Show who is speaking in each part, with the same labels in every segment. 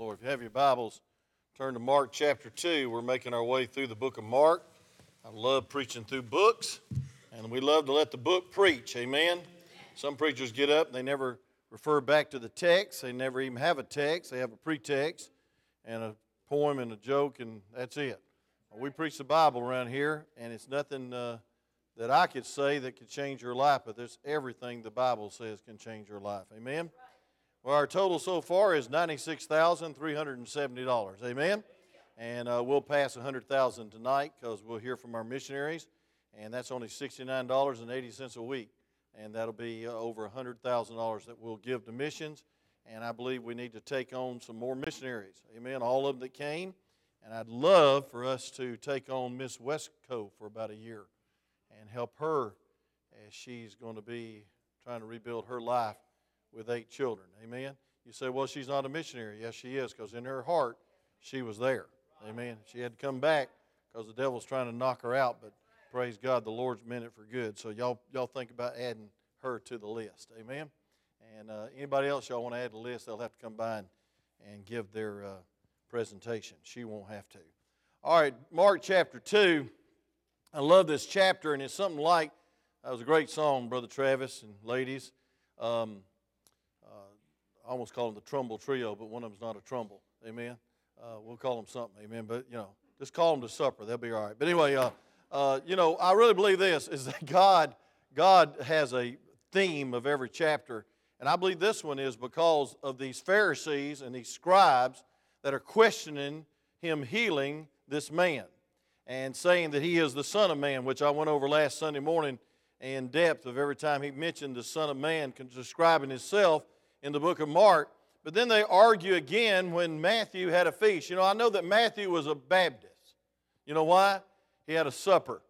Speaker 1: Lord. If you have your Bibles, turn to Mark chapter 2. We're making our way through the book of Mark. I love preaching through books, and we love to let the book preach. Amen. Some preachers get up they never refer back to the text. They never even have a text. They have a pretext and a poem and a joke, and that's it. We preach the Bible around here, and it's nothing uh, that I could say that could change your life, but there's everything the Bible says can change your life. Amen. Well, our total so far is $96,370. Amen? And uh, we'll pass 100000 tonight because we'll hear from our missionaries, and that's only $69.80 a week. And that'll be uh, over $100,000 that we'll give to missions. And I believe we need to take on some more missionaries. Amen? All of them that came. And I'd love for us to take on Miss Westco for about a year and help her as she's going to be trying to rebuild her life with eight children. Amen. You say, well, she's not a missionary. Yes, she is, because in her heart, she was there. Amen. She had to come back because the devil's trying to knock her out, but praise God, the Lord's meant it for good. So y'all, y'all think about adding her to the list. Amen. And uh, anybody else y'all want to add to the list, they'll have to come by and, and give their uh, presentation. She won't have to. All right, Mark chapter 2. I love this chapter, and it's something like that was a great song, Brother Travis and ladies. Um, I almost call them the Trumbull Trio, but one of them's not a Trumbull. Amen. Uh, we'll call them something. Amen. But you know, just call them to supper. They'll be all right. But anyway, uh, uh, you know, I really believe this is that God, God has a theme of every chapter, and I believe this one is because of these Pharisees and these scribes that are questioning Him healing this man and saying that He is the Son of Man, which I went over last Sunday morning in depth of every time He mentioned the Son of Man, describing Himself in the book of Mark. But then they argue again when Matthew had a feast. You know, I know that Matthew was a Baptist. You know why? He had a supper.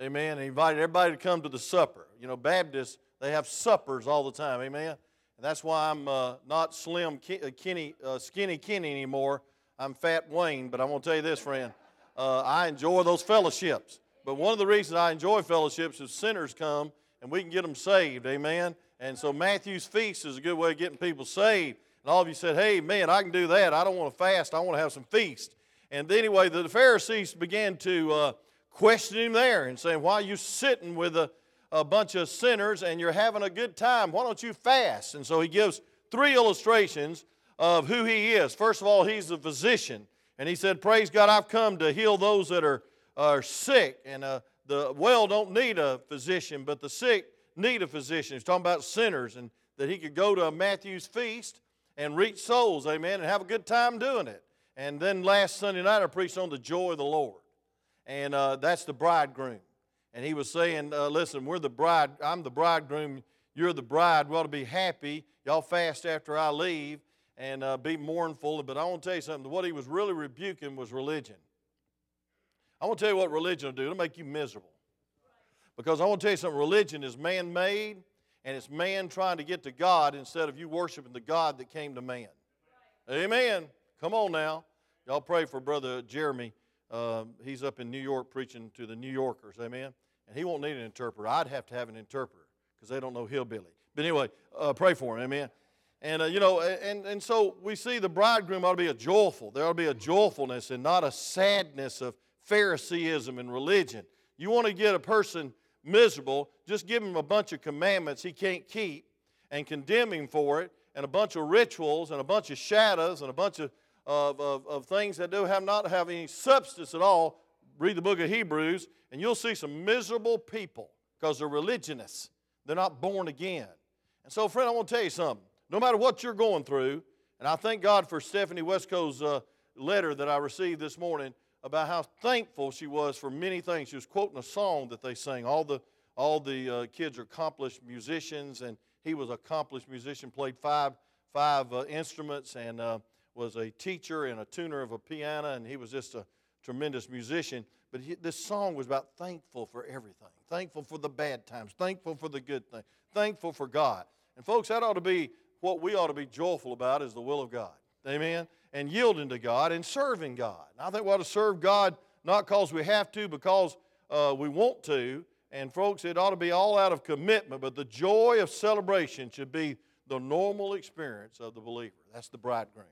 Speaker 1: Amen. He invited everybody to come to the supper. You know, Baptists, they have suppers all the time. Amen. And that's why I'm uh, not slim, uh, Kenny, uh, skinny Kenny anymore. I'm fat Wayne. But I'm going to tell you this, friend. Uh, I enjoy those fellowships. But one of the reasons I enjoy fellowships is sinners come and we can get them saved. Amen. And so Matthew's feast is a good way of getting people saved. And all of you said, hey, man, I can do that. I don't want to fast. I want to have some feast. And anyway, the Pharisees began to uh, question him there and saying, why are you sitting with a, a bunch of sinners and you're having a good time? Why don't you fast? And so he gives three illustrations of who he is. First of all, he's a physician. And he said, Praise God, I've come to heal those that are, are sick. And uh, the well don't need a physician, but the sick need a physician. He's talking about sinners and that he could go to a Matthew's feast and reach souls, amen, and have a good time doing it. And then last Sunday night, I preached on the joy of the Lord. And uh, that's the bridegroom. And he was saying, uh, listen, we're the bride, I'm the bridegroom, you're the bride. We ought to be happy. Y'all fast after I leave and uh, be mournful. But I want to tell you something. What he was really rebuking was religion. I want to tell you what religion will do. It'll make you miserable. Because I want to tell you something religion is man made, and it's man trying to get to God instead of you worshiping the God that came to man. Amen. Come on now. Y'all pray for Brother Jeremy. Uh, he's up in New York preaching to the New Yorkers. Amen. And he won't need an interpreter. I'd have to have an interpreter because they don't know hillbilly. But anyway, uh, pray for him. Amen. And, uh, you know, and, and so we see the bridegroom ought to be a joyful. There ought to be a joyfulness and not a sadness of Phariseeism and religion. You want to get a person miserable, just give him a bunch of commandments he can't keep and condemn him for it, and a bunch of rituals and a bunch of shadows and a bunch of, of, of, of things that do have not have any substance at all. Read the book of Hebrews, and you'll see some miserable people because they're religionists. They're not born again. And so, friend, I want to tell you something. No matter what you're going through, and I thank God for Stephanie Westco's uh, letter that I received this morning about how thankful she was for many things. She was quoting a song that they sang. All the, all the uh, kids are accomplished musicians, and he was accomplished musician, played five, five uh, instruments, and uh, was a teacher and a tuner of a piano, and he was just a tremendous musician. But he, this song was about thankful for everything thankful for the bad times, thankful for the good things, thankful for God. And, folks, that ought to be what we ought to be joyful about is the will of God. Amen and yielding to God and serving God. And I think we ought to serve God not because we have to, because uh, we want to. And folks, it ought to be all out of commitment, but the joy of celebration should be the normal experience of the believer. That's the bridegroom.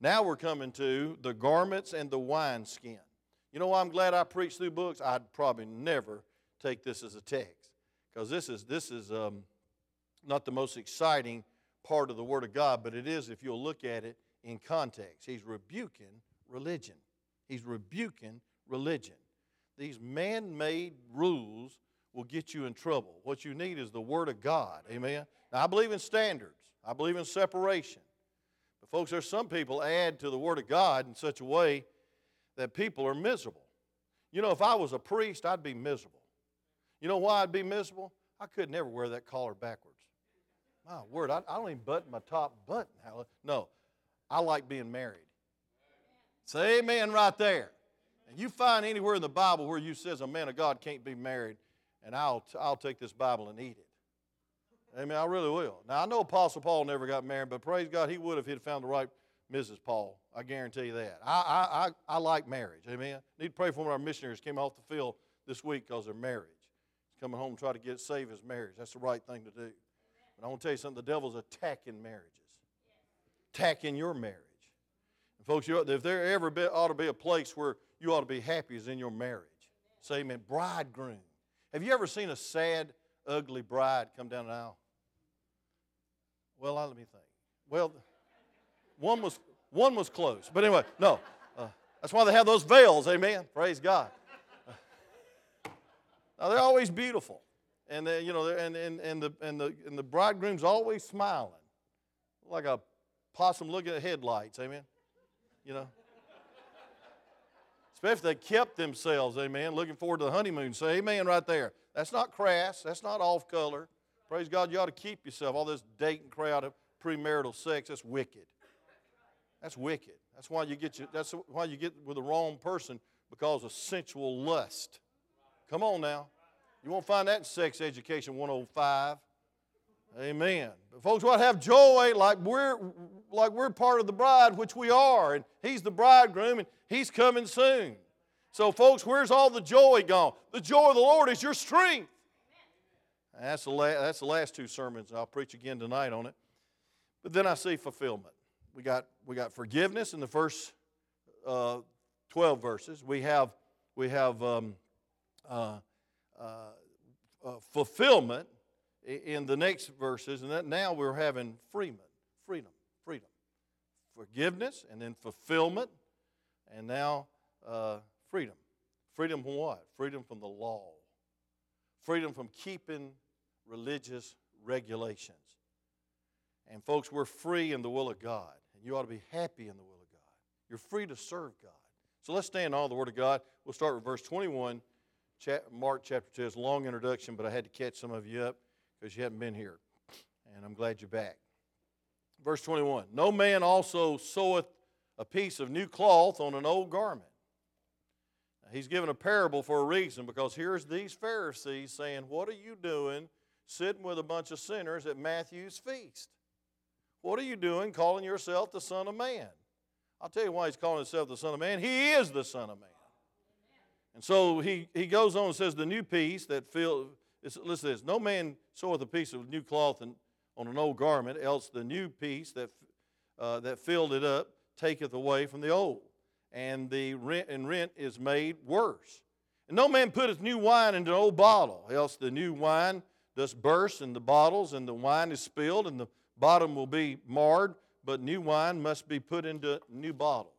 Speaker 1: Now we're coming to the garments and the wineskin. You know why I'm glad I preach through books? I'd probably never take this as a text because this is, this is um, not the most exciting part of the Word of God, but it is if you'll look at it in context. He's rebuking religion. He's rebuking religion. These man made rules will get you in trouble. What you need is the Word of God. Amen. Now, I believe in standards, I believe in separation. But, folks, there's some people add to the Word of God in such a way that people are miserable. You know, if I was a priest, I'd be miserable. You know why I'd be miserable? I could never wear that collar backwards. My word, I, I don't even button my top button. No, I like being married. Say amen right there. And you find anywhere in the Bible where you says a man of God can't be married, and I'll, I'll take this Bible and eat it. Amen. I really will. Now I know Apostle Paul never got married, but praise God, he would if he'd found the right Mrs. Paul. I guarantee you that. I, I, I, I like marriage. Amen. Need to pray for one of our missionaries came off the field this week because of their marriage. He's coming home to try to get save his marriage. That's the right thing to do. But I want to tell you something. The devil's attacking marriages, attacking your marriage. And folks, you, if there ever be, ought to be a place where you ought to be happy is in your marriage. Say amen. Bridegroom. Have you ever seen a sad, ugly bride come down the aisle? Well, let me think. Well, one was one was close, but anyway, no. Uh, that's why they have those veils. Amen. Praise God. Now they're always beautiful, and they, you know, and, and, and the and the and the bridegroom's always smiling, like a possum looking at headlights. Amen. You know. Especially if they kept themselves, amen, looking forward to the honeymoon. Say amen right there. That's not crass. That's not off color. Praise God, you ought to keep yourself. All this dating crowd of premarital sex, that's wicked. That's wicked. That's why you get you, that's why you get with the wrong person because of sensual lust. Come on now. You won't find that in Sex Education 105. Amen. But folks to have joy like we're like we're part of the bride, which we are, and he's the bridegroom and he's coming soon. So, folks, where's all the joy gone? The joy of the Lord is your strength. That's the, la- that's the last two sermons. I'll preach again tonight on it. But then I see fulfillment. We got, we got forgiveness in the first uh, 12 verses. We have, we have um, uh, uh, uh fulfillment in the next verses, and that now we're having freedom, forgiveness, and then fulfillment, and now uh, freedom. Freedom from what? Freedom from the law. Freedom from keeping religious regulations. And folks, we're free in the will of God, and you ought to be happy in the will of God. You're free to serve God. So let's stand on the Word of God. We'll start with verse 21, Mark chapter 2. It's a long introduction, but I had to catch some of you up because you haven't been here. And I'm glad you're back. Verse 21 No man also seweth a piece of new cloth on an old garment. Now, he's given a parable for a reason because here's these Pharisees saying, What are you doing sitting with a bunch of sinners at Matthew's feast? What are you doing calling yourself the Son of Man? I'll tell you why he's calling himself the Son of Man. He is the Son of Man. And so he, he goes on and says, The new piece that fill, listen to this no man seweth a piece of new cloth on an old garment, else the new piece that, uh, that filled it up taketh away from the old, and the rent and rent is made worse. And no man putteth new wine into an old bottle, else the new wine does burst in the bottles, and the wine is spilled, and the bottom will be marred, but new wine must be put into new bottles.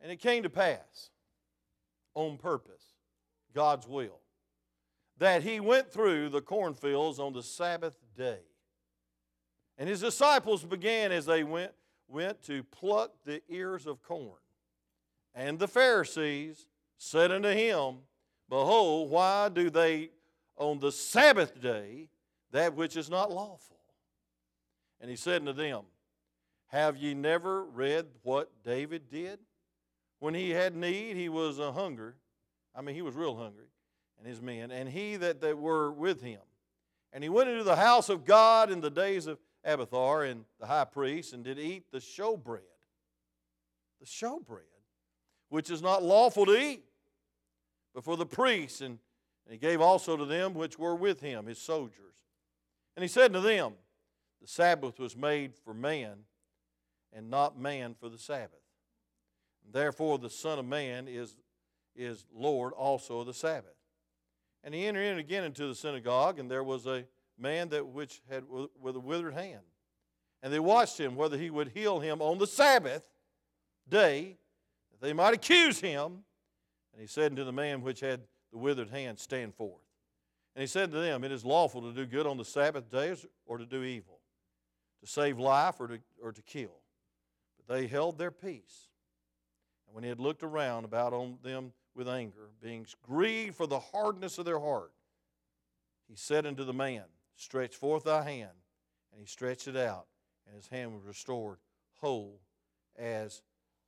Speaker 1: And it came to pass on purpose, God's will, that he went through the cornfields on the Sabbath day. And his disciples began as they went, went to pluck the ears of corn. And the Pharisees said unto him, Behold, why do they on the Sabbath day that which is not lawful? And he said unto them, Have ye never read what David did? When he had need, he was a hunger. I mean, he was real hungry and his men, and he that, that were with him. And he went into the house of God in the days of Abiathar and the high priest, and did eat the showbread. The showbread, which is not lawful to eat, but for the priests, and, and he gave also to them which were with him, his soldiers. And he said to them, The Sabbath was made for man, and not man for the Sabbath. Therefore, the Son of Man is, is Lord also of the Sabbath. And he entered in again into the synagogue, and there was a man that which had with a withered hand. And they watched him whether he would heal him on the Sabbath day, that they might accuse him. And he said unto the man which had the withered hand, Stand forth. And he said to them, It is lawful to do good on the Sabbath days or to do evil, to save life or to, or to kill. But they held their peace. And when he had looked around about on them with anger, being grieved for the hardness of their heart, he said unto the man, Stretch forth thy hand. And he stretched it out, and his hand was restored whole as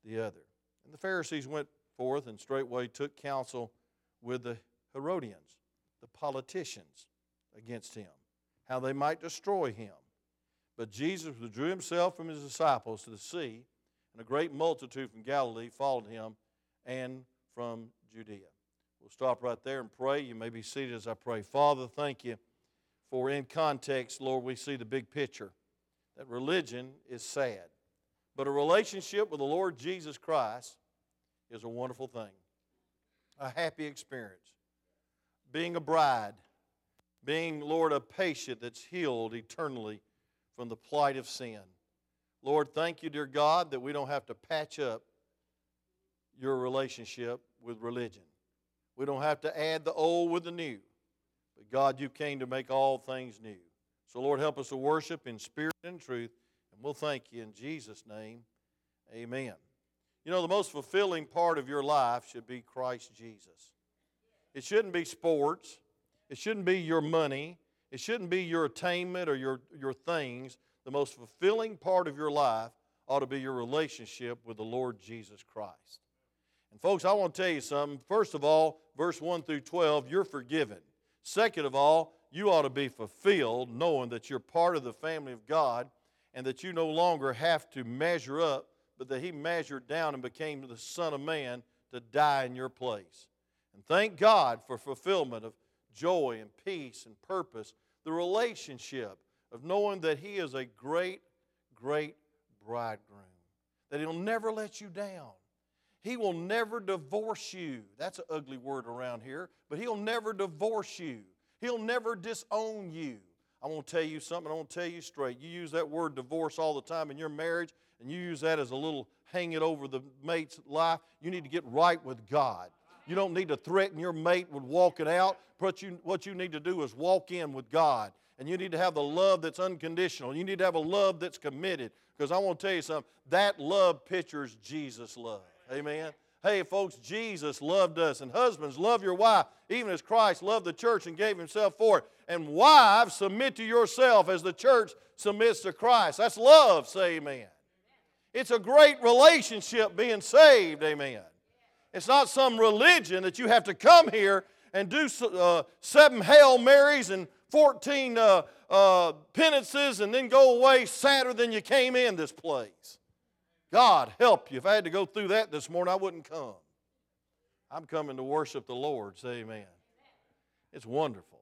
Speaker 1: the other. And the Pharisees went forth and straightway took counsel with the Herodians, the politicians, against him, how they might destroy him. But Jesus withdrew himself from his disciples to the sea, and a great multitude from Galilee followed him and from Judea. We'll stop right there and pray. You may be seated as I pray. Father, thank you for in context, Lord, we see the big picture that religion is sad. But a relationship with the Lord Jesus Christ is a wonderful thing, a happy experience. Being a bride, being, Lord, a patient that's healed eternally from the plight of sin. Lord, thank you, dear God, that we don't have to patch up your relationship with religion. We don't have to add the old with the new. But God, you came to make all things new. So, Lord, help us to worship in spirit and truth. And we'll thank you in Jesus' name. Amen. You know, the most fulfilling part of your life should be Christ Jesus. It shouldn't be sports, it shouldn't be your money, it shouldn't be your attainment or your, your things. The most fulfilling part of your life ought to be your relationship with the Lord Jesus Christ. And, folks, I want to tell you something. First of all, verse 1 through 12, you're forgiven. Second of all, you ought to be fulfilled knowing that you're part of the family of God and that you no longer have to measure up, but that He measured down and became the Son of Man to die in your place. And thank God for fulfillment of joy and peace and purpose, the relationship of knowing that He is a great, great bridegroom, that He'll never let you down. He will never divorce you. That's an ugly word around here, but He'll never divorce you. He'll never disown you. I want to tell you something, I want to tell you straight. You use that word divorce all the time in your marriage, and you use that as a little hang it over the mate's life. You need to get right with God. You don't need to threaten your mate with walking out. But you, what you need to do is walk in with God. And you need to have the love that's unconditional. You need to have a love that's committed. Because I want to tell you something that love pictures Jesus' love. Amen. Hey, folks, Jesus loved us. And husbands, love your wife, even as Christ loved the church and gave himself for it. And wives, submit to yourself as the church submits to Christ. That's love, say amen. It's a great relationship being saved, amen. It's not some religion that you have to come here and do uh, seven Hail Marys and 14 uh, uh, penances and then go away sadder than you came in this place. God help you. If I had to go through that this morning, I wouldn't come. I'm coming to worship the Lord. Say amen. It's wonderful.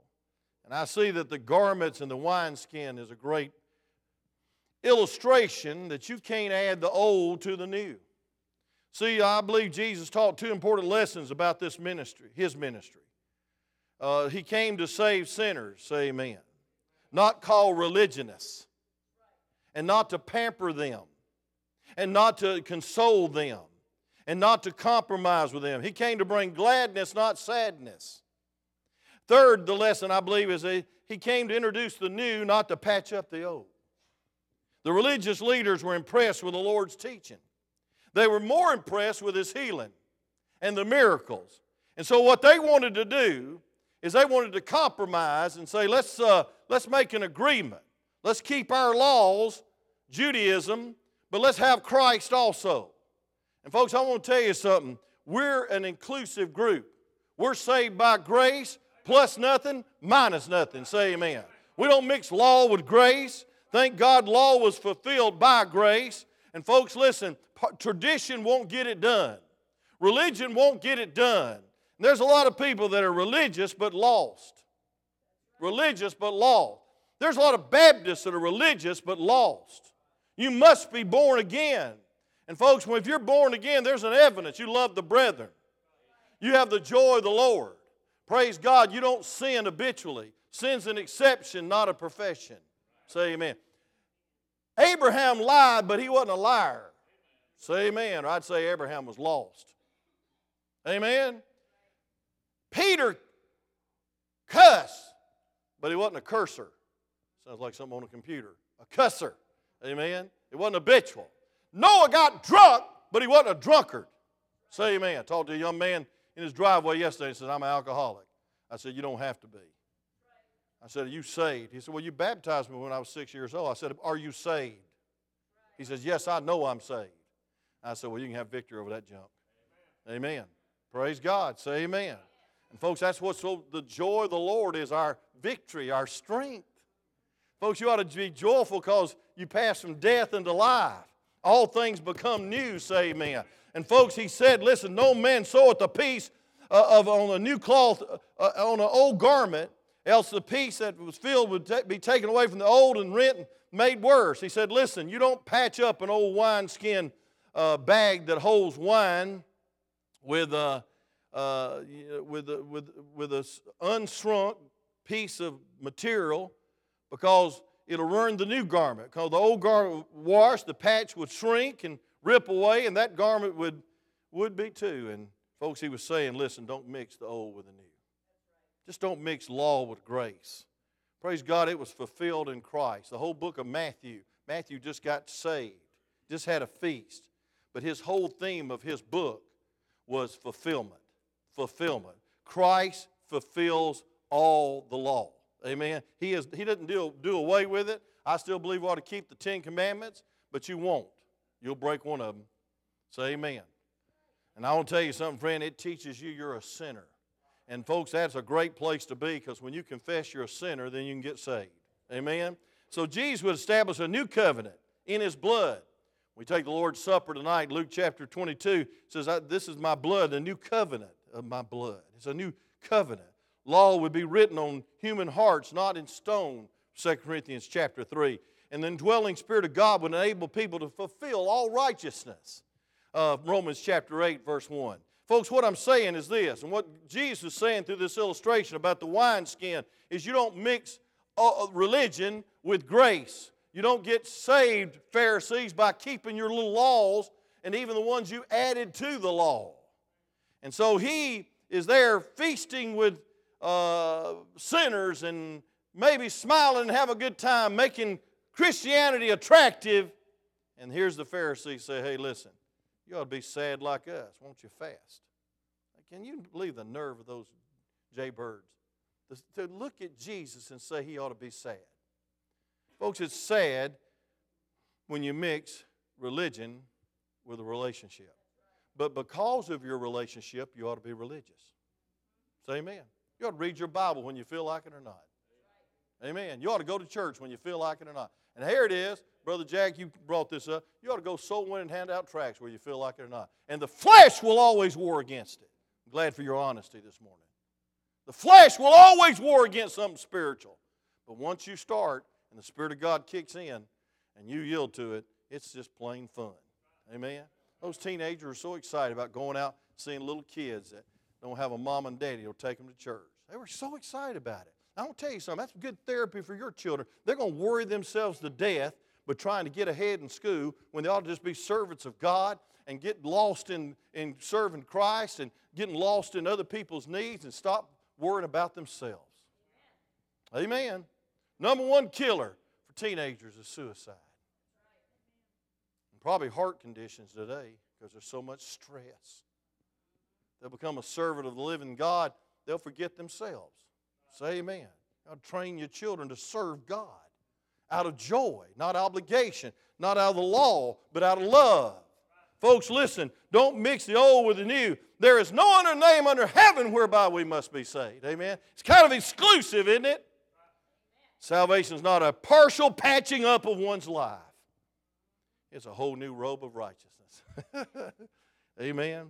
Speaker 1: And I see that the garments and the wineskin is a great illustration that you can't add the old to the new. See, I believe Jesus taught two important lessons about this ministry, his ministry. Uh, he came to save sinners, say amen. Not call religionists, and not to pamper them and not to console them and not to compromise with them. He came to bring gladness, not sadness. Third, the lesson I believe is that he came to introduce the new, not to patch up the old. The religious leaders were impressed with the Lord's teaching. They were more impressed with his healing and the miracles. And so, what they wanted to do is they wanted to compromise and say, let's, uh, let's make an agreement. Let's keep our laws, Judaism, but let's have Christ also. And, folks, I want to tell you something. We're an inclusive group. We're saved by grace, plus nothing, minus nothing. Say amen. We don't mix law with grace. Thank God law was fulfilled by grace. And, folks, listen tradition won't get it done, religion won't get it done. And there's a lot of people that are religious but lost. Religious but lost. There's a lot of Baptists that are religious but lost. You must be born again. And folks, if you're born again, there's an evidence. You love the brethren. You have the joy of the Lord. Praise God, you don't sin habitually. Sin's an exception, not a profession. Say amen. Abraham lied, but he wasn't a liar. Say amen. Or I'd say Abraham was lost. Amen. Peter cussed, but he wasn't a cursor. Sounds like something on a computer. A cusser. Amen. It wasn't habitual. Noah got drunk, but he wasn't a drunkard. Say amen. I talked to a young man in his driveway yesterday and said, I'm an alcoholic. I said, You don't have to be. I said, Are you saved? He said, Well, you baptized me when I was six years old. I said, Are you saved? He says, Yes, I know I'm saved. I said, Well, you can have victory over that junk. Amen. amen. Praise God. Say amen. And folks, that's what so the joy of the Lord is our victory, our strength. Folks, you ought to be joyful because you pass from death into life. All things become new, say amen. And folks, he said, listen, no man seweth a piece uh, of on a new cloth uh, uh, on an old garment, else the piece that was filled would t- be taken away from the old and rent and made worse. He said, listen, you don't patch up an old wineskin uh, bag that holds wine with a, uh, with a, with, with a unshrunk piece of material because it'll ruin the new garment. Because the old garment washed, the patch would shrink and rip away, and that garment would, would be too. And folks, he was saying, listen, don't mix the old with the new. Just don't mix law with grace. Praise God, it was fulfilled in Christ. The whole book of Matthew, Matthew just got saved, just had a feast. But his whole theme of his book was fulfillment. Fulfillment. Christ fulfills all the law. Amen. He, is, he doesn't do, do away with it. I still believe we ought to keep the Ten Commandments, but you won't. You'll break one of them. Say amen. And I want to tell you something, friend, it teaches you you're a sinner. And folks, that's a great place to be because when you confess you're a sinner, then you can get saved. Amen. So Jesus would establish a new covenant in his blood. We take the Lord's Supper tonight, Luke chapter 22 says, This is my blood, the new covenant of my blood. It's a new covenant. Law would be written on human hearts, not in stone, 2 Corinthians chapter 3. And the indwelling Spirit of God would enable people to fulfill all righteousness. Uh, Romans chapter 8, verse 1. Folks, what I'm saying is this, and what Jesus is saying through this illustration about the wineskin is you don't mix uh, uh, religion with grace. You don't get saved, Pharisees, by keeping your little laws and even the ones you added to the law. And so he is there feasting with uh, sinners and maybe smiling and have a good time, making Christianity attractive. And here's the Pharisees say, hey, listen, you ought to be sad like us. Won't you fast? Can you believe the nerve of those jaybirds? To look at Jesus and say he ought to be sad. Folks, it's sad when you mix religion with a relationship. But because of your relationship, you ought to be religious. Say amen. You ought to read your Bible when you feel like it or not. Amen. You ought to go to church when you feel like it or not. And here it is, Brother Jack, you brought this up. You ought to go soul win and hand out tracts where you feel like it or not. And the flesh will always war against it. I'm glad for your honesty this morning. The flesh will always war against something spiritual. But once you start and the Spirit of God kicks in and you yield to it, it's just plain fun. Amen. Those teenagers are so excited about going out seeing little kids that don't have a mom and daddy who'll take them to church. They were so excited about it. I want to tell you something. That's good therapy for your children. They're going to worry themselves to death but trying to get ahead in school when they ought to just be servants of God and get lost in, in serving Christ and getting lost in other people's needs and stop worrying about themselves. Amen. Number one killer for teenagers is suicide. And probably heart conditions today because there's so much stress. They'll become a servant of the living God, they'll forget themselves. Say amen. God train your children to serve God out of joy, not obligation, not out of the law, but out of love. Folks, listen, don't mix the old with the new. There is no other name under heaven whereby we must be saved. Amen. It's kind of exclusive, isn't it? Salvation is not a partial patching up of one's life. It's a whole new robe of righteousness. Amen.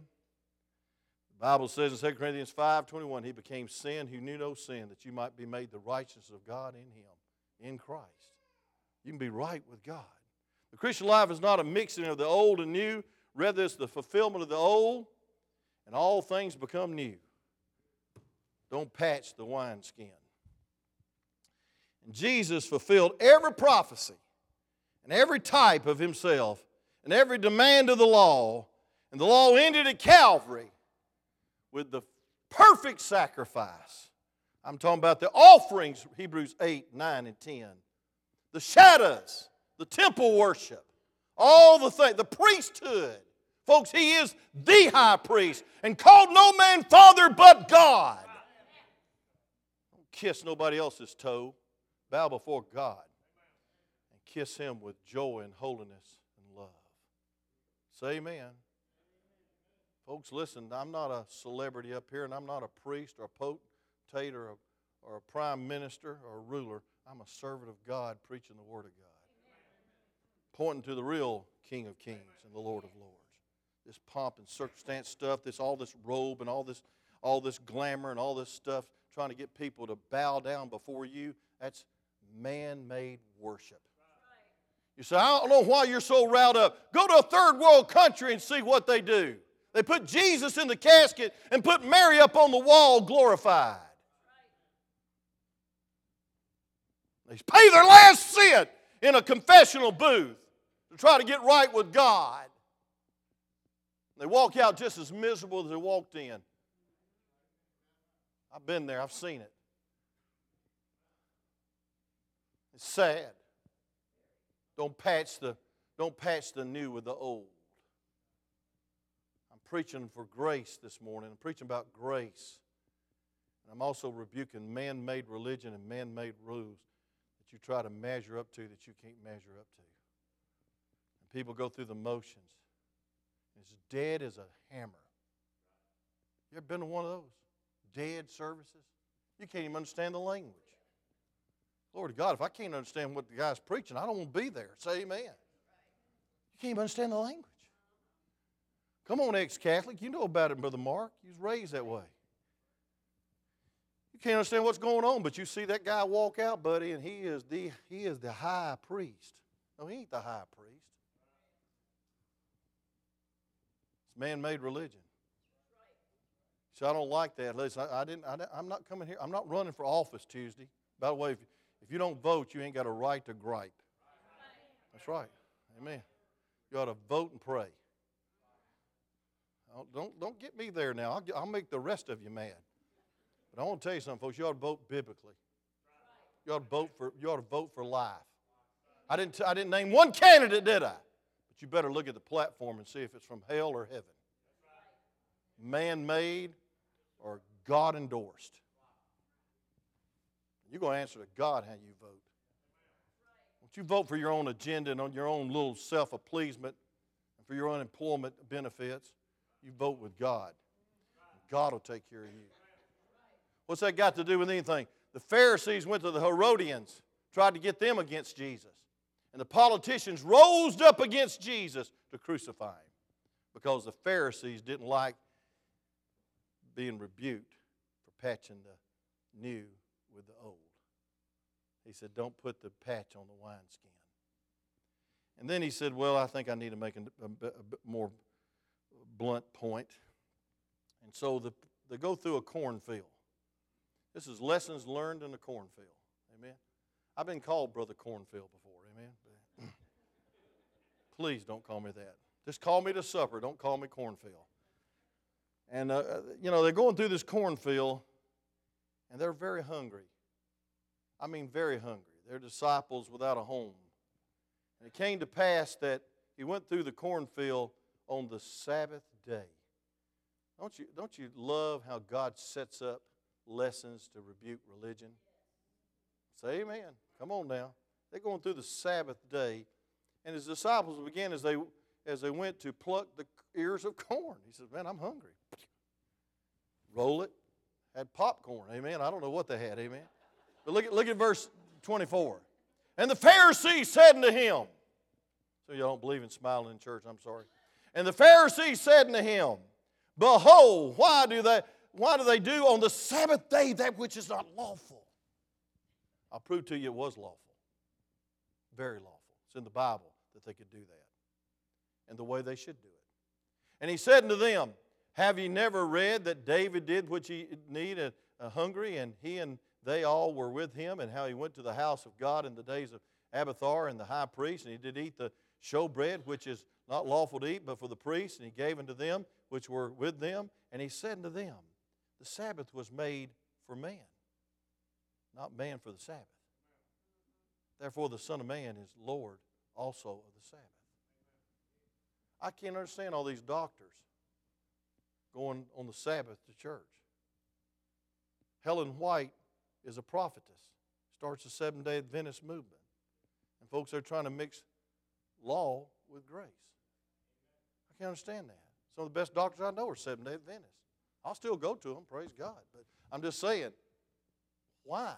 Speaker 1: Bible says in 2 Corinthians 5 21, He became sin who knew no sin, that you might be made the righteousness of God in Him, in Christ. You can be right with God. The Christian life is not a mixing of the old and new, rather, it's the fulfillment of the old, and all things become new. Don't patch the wineskin. And Jesus fulfilled every prophecy and every type of himself and every demand of the law. And the law ended at Calvary with the perfect sacrifice. I'm talking about the offerings, Hebrews 8, 9, and 10. The shadows, the temple worship, all the things, the priesthood. Folks, he is the high priest and called no man father but God. Don't kiss nobody else's toe. Bow before God and kiss him with joy and holiness and love. Say amen. Folks, listen, I'm not a celebrity up here, and I'm not a priest or a potentate or a, or a prime minister or a ruler. I'm a servant of God preaching the Word of God, pointing to the real King of Kings and the Lord of Lords. This pomp and circumstance stuff, this all this robe and all this all this glamour and all this stuff, trying to get people to bow down before you, that's man-made worship. You say, I don't know why you're so riled up. Go to a third world country and see what they do. They put Jesus in the casket and put Mary up on the wall glorified. They pay their last cent in a confessional booth to try to get right with God. They walk out just as miserable as they walked in. I've been there, I've seen it. It's sad. Don't patch the, don't patch the new with the old. Preaching for grace this morning. I'm preaching about grace. And I'm also rebuking man made religion and man made rules that you try to measure up to that you can't measure up to. And people go through the motions. It's dead as a hammer. You ever been to one of those? Dead services? You can't even understand the language. Lord God, if I can't understand what the guy's preaching, I don't want to be there. Say amen. You can't even understand the language. Come on, ex Catholic. You know about it, Brother Mark. You was raised that way. You can't understand what's going on, but you see that guy walk out, buddy, and he is the, he is the high priest. No, he ain't the high priest. It's man made religion. So I don't like that. Listen, I, I didn't, I, am not coming here. I'm not running for office Tuesday. By the way, if, if you don't vote, you ain't got a right to gripe. That's right. Amen. You ought to vote and pray. Don't, don't get me there now. I'll, I'll make the rest of you mad. But I want to tell you something, folks. You ought to vote biblically. You ought to vote for, you ought to vote for life. I didn't, I didn't name one candidate, did I? But you better look at the platform and see if it's from hell or heaven. Man made or God endorsed. You're going to answer to God how you vote. Don't you vote for your own agenda and on your own little self appeasement and for your unemployment benefits. You vote with God. God will take care of you. What's that got to do with anything? The Pharisees went to the Herodians, tried to get them against Jesus. And the politicians rose up against Jesus to crucify him because the Pharisees didn't like being rebuked for patching the new with the old. He said, Don't put the patch on the wineskin. And then he said, Well, I think I need to make a, a, a bit more blunt point. And so the, they go through a cornfield. This is lessons learned in a cornfield. Amen. I've been called Brother Cornfield before. Amen. Please don't call me that. Just call me to supper. Don't call me cornfield. And, uh, uh you know, they're going through this cornfield, and they're very hungry. I mean, very hungry. They're disciples without a home. And it came to pass that he went through the cornfield on the Sabbath day. Don't you, don't you love how God sets up lessons to rebuke religion? Say amen. Come on now. They're going through the Sabbath day, and his disciples began as they as they went to pluck the ears of corn. He says, Man, I'm hungry. Roll it. Had popcorn. Amen. I don't know what they had. Amen. But look at, look at verse 24. And the Pharisees said unto him, So you don't believe in smiling in church, I'm sorry. And the Pharisees said unto him, Behold, why do they why do they do on the Sabbath day that which is not lawful? I'll prove to you it was lawful. Very lawful. It's in the Bible. that they could do that and the way they should do it. And he said unto them, Have ye never read that David did what ye needed a uh, hungry, and he and they all were with him, and how he went to the house of God in the days of Abiathar and the high priest, and he did eat the showbread, which is not lawful to eat, but for the priests, and he gave unto them which were with them. And he said unto them, The Sabbath was made for man, not man for the Sabbath. Therefore, the Son of Man is Lord also of the Sabbath. I can't understand all these doctors going on the Sabbath to church. Helen White is a prophetess, starts the Seventh day Adventist movement. And folks are trying to mix law with grace. I can't understand that. Some of the best doctors I know are Seventh day Adventists. I'll still go to them, praise God. But I'm just saying, why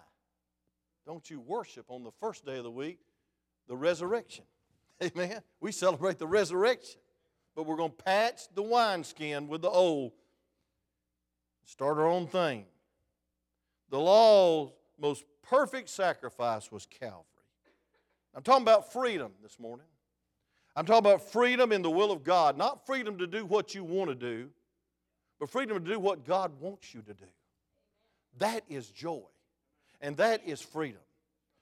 Speaker 1: don't you worship on the first day of the week the resurrection? Amen. We celebrate the resurrection, but we're going to patch the wineskin with the old, start our own thing. The law's most perfect sacrifice was Calvary. I'm talking about freedom this morning. I'm talking about freedom in the will of God, not freedom to do what you want to do, but freedom to do what God wants you to do. That is joy, and that is freedom.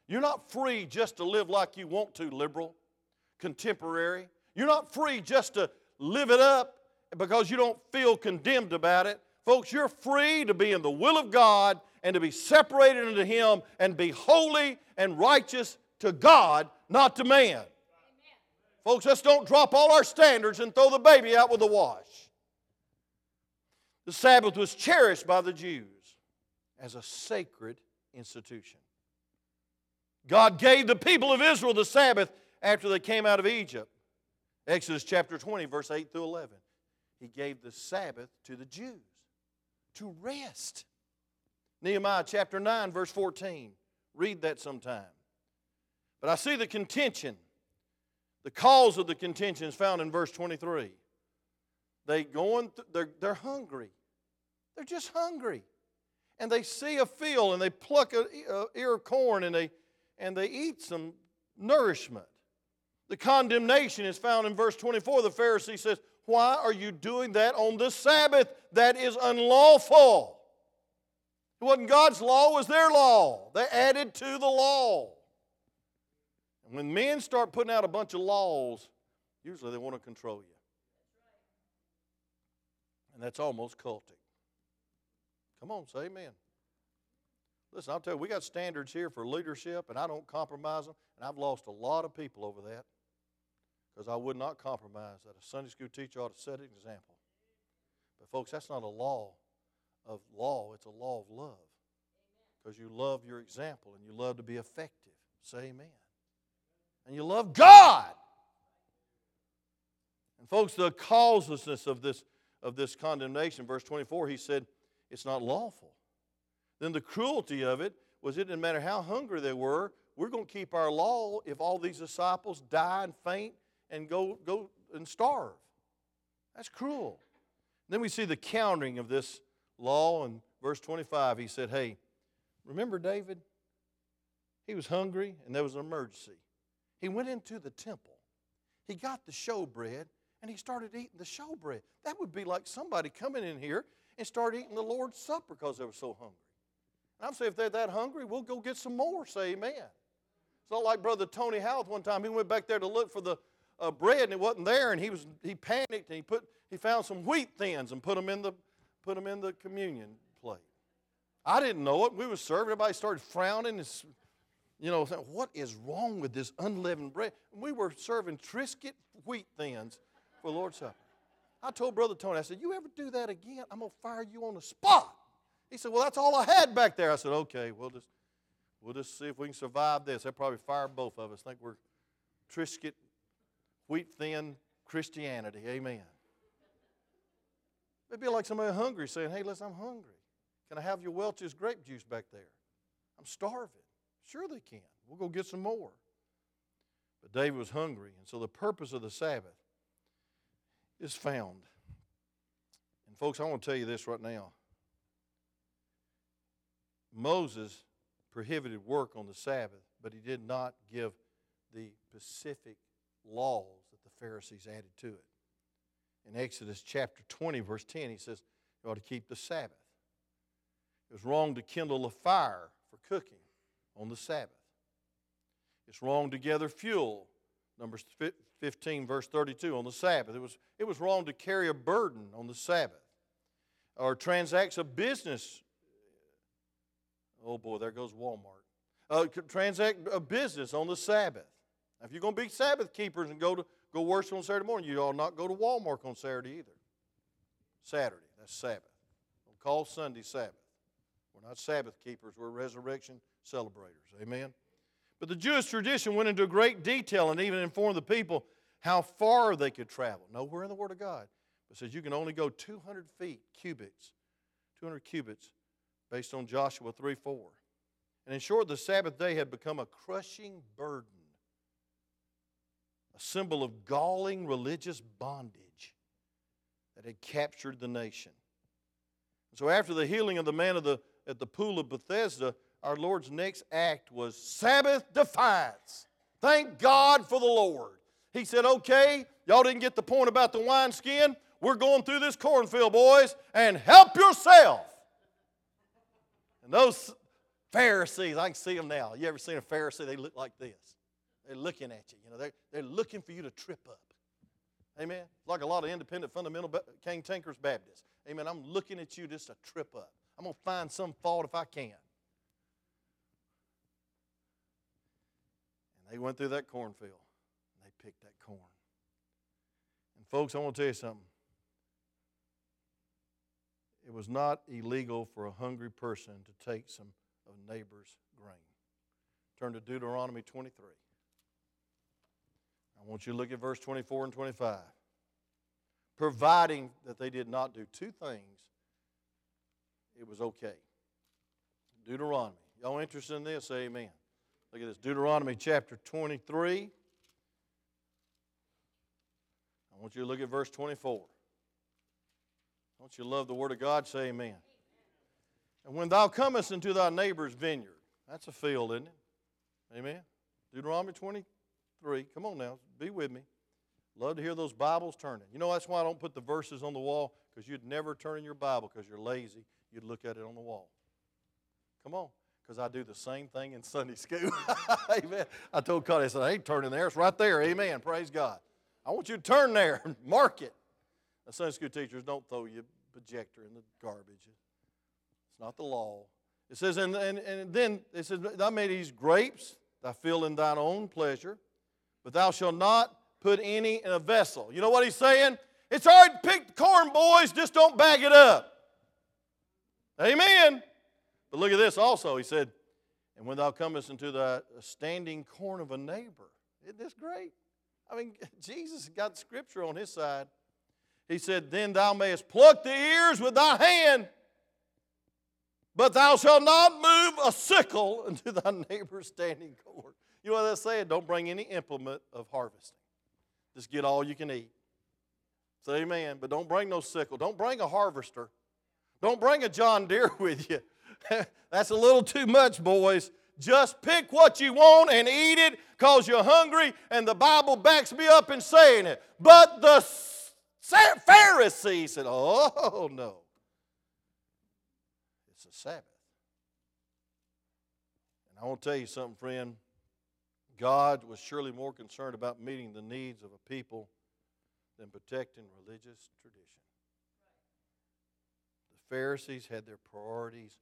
Speaker 1: You're not free just to live like you want to, liberal, contemporary. You're not free just to live it up because you don't feel condemned about it. Folks, you're free to be in the will of God and to be separated unto Him and be holy and righteous to God, not to man. Folks, let's don't drop all our standards and throw the baby out with the wash. The Sabbath was cherished by the Jews as a sacred institution. God gave the people of Israel the Sabbath after they came out of Egypt. Exodus chapter 20, verse 8 through 11. He gave the Sabbath to the Jews to rest. Nehemiah chapter 9, verse 14. Read that sometime. But I see the contention. The cause of the contention is found in verse 23. They going, th- they're, they're hungry. They're just hungry. And they see a field and they pluck an ear of corn and they, and they eat some nourishment. The condemnation is found in verse 24. The Pharisee says, Why are you doing that on the Sabbath? That is unlawful. It wasn't God's law, it was their law. They added to the law. And when men start putting out a bunch of laws, usually they want to control you. And that's almost cultic. Come on, say amen. Listen, I'll tell you, we got standards here for leadership, and I don't compromise them. And I've lost a lot of people over that because I would not compromise that. A Sunday school teacher ought to set an example. But, folks, that's not a law of law, it's a law of love. Because you love your example and you love to be effective. Say amen. And you love God. And folks, the causelessness of this, of this condemnation, verse 24, he said, it's not lawful. Then the cruelty of it was it didn't matter how hungry they were, we're going to keep our law if all these disciples die and faint and go, go and starve. That's cruel. Then we see the countering of this law in verse 25. He said, Hey, remember David? He was hungry and there was an emergency. He went into the temple. He got the showbread and he started eating the showbread. That would be like somebody coming in here and start eating the Lord's Supper because they were so hungry. And I'm saying if they're that hungry, we'll go get some more. Say amen. It's not like Brother Tony Houth one time. He went back there to look for the uh, bread and it wasn't there, and he was he panicked and he put he found some wheat thins and put them in the put them in the communion plate. I didn't know it. We were serving. Everybody started frowning and you know, saying, what is wrong with this unleavened bread? And we were serving Triscuit wheat thins for Lord's Supper. I told Brother Tony, I said, You ever do that again? I'm going to fire you on the spot. He said, Well, that's all I had back there. I said, Okay, we'll just, we'll just see if we can survive this. They'll probably fire both of us. think we're Triscuit, wheat thin Christianity. Amen. It'd be like somebody hungry saying, Hey, listen, I'm hungry. Can I have your Welch's grape juice back there? I'm starving. Sure, they can. We'll go get some more. But David was hungry, and so the purpose of the Sabbath is found. And, folks, I want to tell you this right now. Moses prohibited work on the Sabbath, but he did not give the specific laws that the Pharisees added to it. In Exodus chapter 20, verse 10, he says, You ought to keep the Sabbath. It was wrong to kindle a fire for cooking on the Sabbath. It's wrong to gather fuel, Numbers 15, verse 32, on the Sabbath. It was, it was wrong to carry a burden on the Sabbath or transacts a business. Oh boy, there goes Walmart. Uh, transact a business on the Sabbath. Now, if you're going to be Sabbath keepers and go to go worship on Saturday morning, you ought not go to Walmart on Saturday either. Saturday, that's Sabbath. Don't call Sunday Sabbath. We're not Sabbath keepers, we're resurrection celebrators. Amen. But the Jewish tradition went into great detail and even informed the people how far they could travel. Nowhere in the Word of God. But says you can only go 200 feet, cubits, 200 cubits, based on Joshua 3 4. And in short, the Sabbath day had become a crushing burden, a symbol of galling religious bondage that had captured the nation. So after the healing of the man of the, at the pool of Bethesda, our Lord's next act was Sabbath defiance. Thank God for the Lord. He said, Okay, y'all didn't get the point about the wineskin. We're going through this cornfield, boys, and help yourself. And those Pharisees, I can see them now. You ever seen a Pharisee? They look like this. They're looking at you. You know, they're, they're looking for you to trip up. Amen. Like a lot of independent fundamental King Tankers Baptists. Amen. I'm looking at you just to trip up. I'm going to find some fault if I can. They went through that cornfield and they picked that corn. And, folks, I want to tell you something. It was not illegal for a hungry person to take some of neighbor's grain. Turn to Deuteronomy 23. I want you to look at verse 24 and 25. Providing that they did not do two things, it was okay. Deuteronomy. Y'all interested in this? Say amen. Look at this Deuteronomy chapter 23. I want you to look at verse 24. I want you love the Word of God. Say amen. And when thou comest into thy neighbor's vineyard, that's a field, isn't it? Amen. Deuteronomy 23. Come on now, be with me. Love to hear those Bibles turning. You know, that's why I don't put the verses on the wall, because you'd never turn in your Bible because you're lazy. You'd look at it on the wall. Come on because I do the same thing in Sunday school. Amen. I told Cody, I said, I ain't turning there. It's right there. Amen. Praise God. I want you to turn there and mark it. The Sunday school teachers don't throw your projector in the garbage. It's not the law. It says, and, and, and then it says, Thou made these grapes, thou fill in thine own pleasure, but thou shalt not put any in a vessel. You know what he's saying? It's right to pick the corn, boys, just don't bag it up. Amen. But look at this also. He said, And when thou comest into the standing corn of a neighbor. Isn't this great? I mean, Jesus got scripture on his side. He said, Then thou mayest pluck the ears with thy hand, but thou shalt not move a sickle into thy neighbor's standing corn. You know what that's saying? Don't bring any implement of harvesting. Just get all you can eat. Say amen. But don't bring no sickle. Don't bring a harvester. Don't bring a John Deere with you. That's a little too much, boys. Just pick what you want and eat it because you're hungry, and the Bible backs me up in saying it. But the Pharisee said, Oh, no. It's a Sabbath. And I want to tell you something, friend. God was surely more concerned about meeting the needs of a people than protecting religious tradition. The Pharisees had their priorities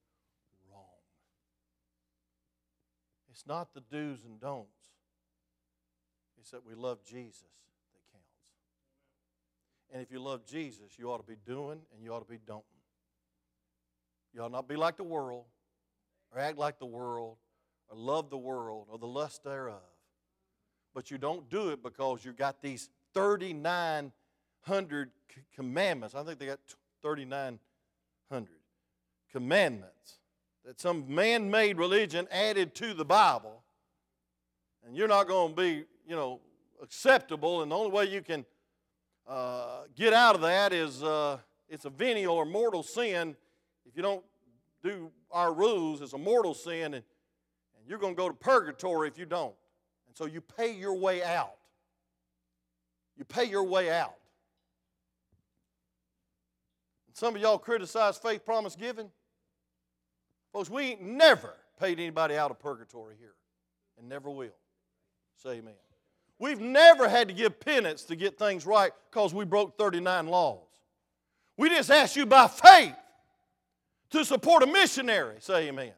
Speaker 1: It's not the do's and don'ts, it's that we love Jesus that counts. And if you love Jesus, you ought to be doing and you ought to be don't. You ought not be like the world, or act like the world, or love the world, or the lust thereof. But you don't do it because you've got these 3,900 commandments. I think they got 3,900 commandments that some man made religion added to the Bible, and you're not going to be, you know, acceptable, and the only way you can uh, get out of that is uh, it's a venial or mortal sin. If you don't do our rules, it's a mortal sin, and, and you're going to go to purgatory if you don't. And so you pay your way out. You pay your way out. Some of y'all criticize faith promise giving. Folks, we ain't never paid anybody out of purgatory here and never will. Say amen. We've never had to give penance to get things right because we broke 39 laws. We just ask you by faith to support a missionary. Say amen.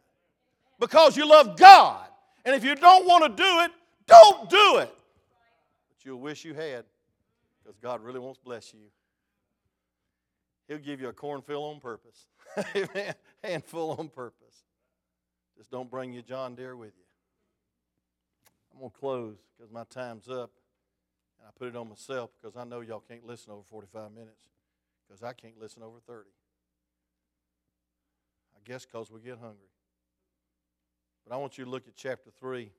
Speaker 1: Because you love God. And if you don't want to do it, don't do it. But you'll wish you had because God really wants to bless you. He'll give you a cornfield on purpose. Amen. Handful on purpose. Just don't bring your John Deere with you. I'm going to close because my time's up. And I put it on myself because I know y'all can't listen over 45 minutes because I can't listen over 30. I guess because we get hungry. But I want you to look at chapter 3. And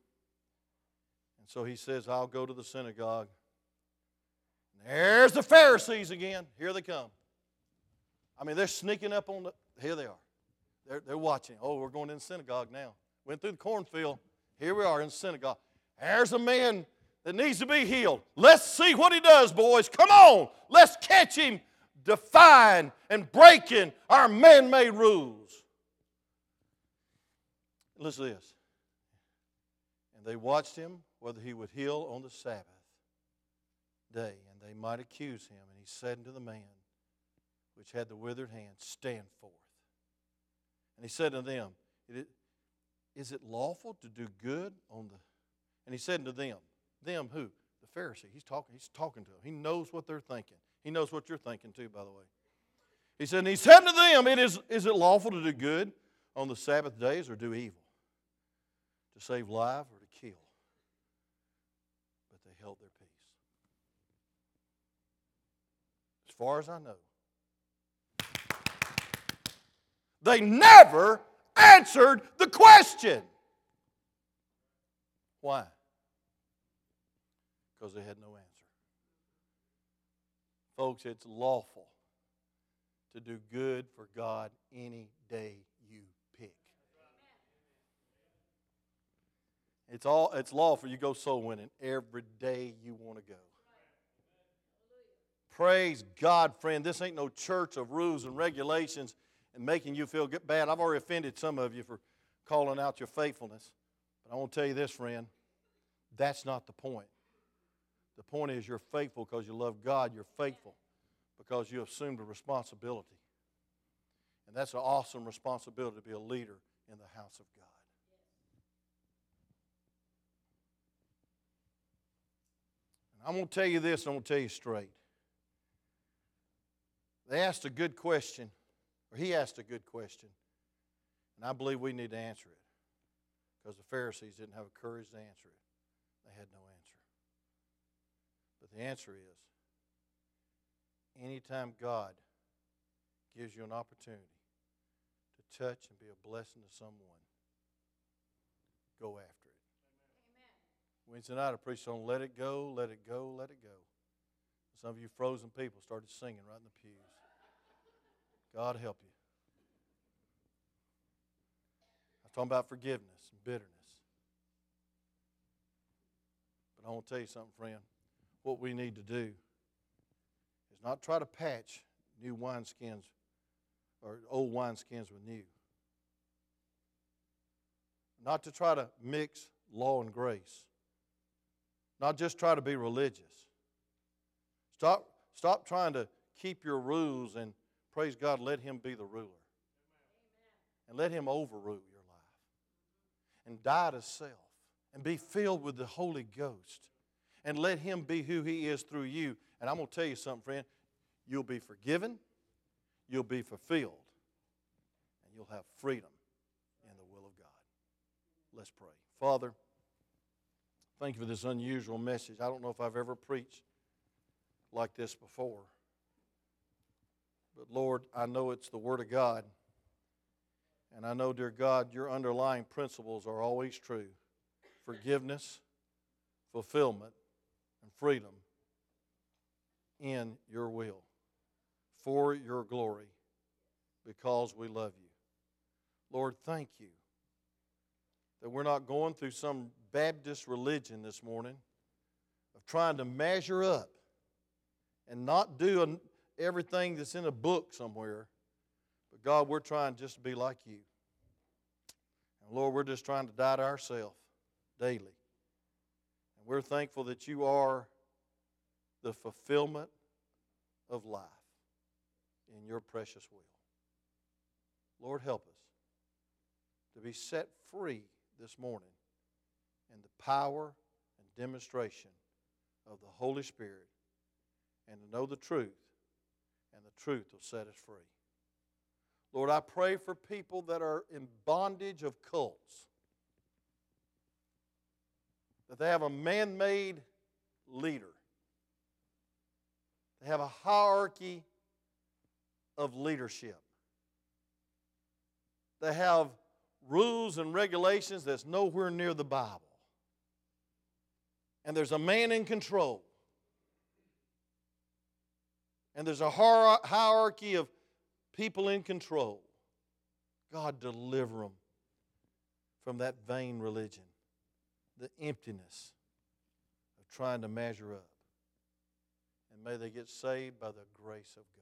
Speaker 1: so he says, I'll go to the synagogue. And there's the Pharisees again. Here they come. I mean, they're sneaking up on the. Here they are. They're, they're watching. Oh, we're going in the synagogue now. Went through the cornfield. Here we are in the synagogue. There's a man that needs to be healed. Let's see what he does, boys. Come on. Let's catch him defying and breaking our man made rules. Listen to this. And they watched him whether he would heal on the Sabbath day, and they might accuse him. And he said unto the man which had the withered hand, Stand forth. And he said to them, Is it lawful to do good on the and he said to them, them who? The Pharisee. He's talking, he's talking to them. He knows what they're thinking. He knows what you're thinking too, by the way. He said, and he said to them, it is, is it lawful to do good on the Sabbath days or do evil? To save life or to kill? But they held their peace. As far as I know, they never answered the question. Why? Because they had no answer. Folks, it's lawful to do good for God any day you pick. It's all it's lawful you go soul winning every day you want to go. Praise God, friend. This ain't no church of rules and regulations and making you feel bad. I've already offended some of you for calling out your faithfulness. But I want to tell you this, friend. That's not the point. The point is you're faithful because you love God. You're faithful because you assumed a responsibility. And that's an awesome responsibility to be a leader in the house of God. And I'm going to tell you this, and I'm going to tell you straight. They asked a good question, or he asked a good question, and I believe we need to answer it because the Pharisees didn't have the courage to answer it. They had no answer. But the answer is anytime God gives you an opportunity to touch and be a blessing to someone, go after it. Amen. Wednesday night, I preached on let it go, let it go, let it go. Some of you frozen people started singing right in the pews. God help you. I was talking about forgiveness and bitterness. But I want to tell you something, friend. What we need to do is not try to patch new wineskins or old wineskins with new. Not to try to mix law and grace. Not just try to be religious. Stop, stop trying to keep your rules and praise God, let Him be the ruler. And let Him overrule your life. And die to self and be filled with the Holy Ghost and let Him be who He is through you. And I'm going to tell you something, friend. You'll be forgiven, you'll be fulfilled, and you'll have freedom in the will of God. Let's pray. Father, thank you for this unusual message. I don't know if I've ever preached like this before. But Lord, I know it's the Word of God. And I know, dear God, your underlying principles are always true forgiveness, fulfillment, and freedom in your will for your glory because we love you. Lord, thank you that we're not going through some Baptist religion this morning of trying to measure up and not do everything that's in a book somewhere. But God, we're trying just to be like you. And Lord, we're just trying to die to ourselves daily. And we're thankful that you are the fulfillment of life in your precious will. Lord, help us to be set free this morning in the power and demonstration of the Holy Spirit and to know the truth, and the truth will set us free. Lord, I pray for people that are in bondage of cults, that they have a man made leader, they have a hierarchy of leadership, they have rules and regulations that's nowhere near the Bible. And there's a man in control. And there's a hierarchy of people in control. God, deliver them from that vain religion, the emptiness of trying to measure up. And may they get saved by the grace of God.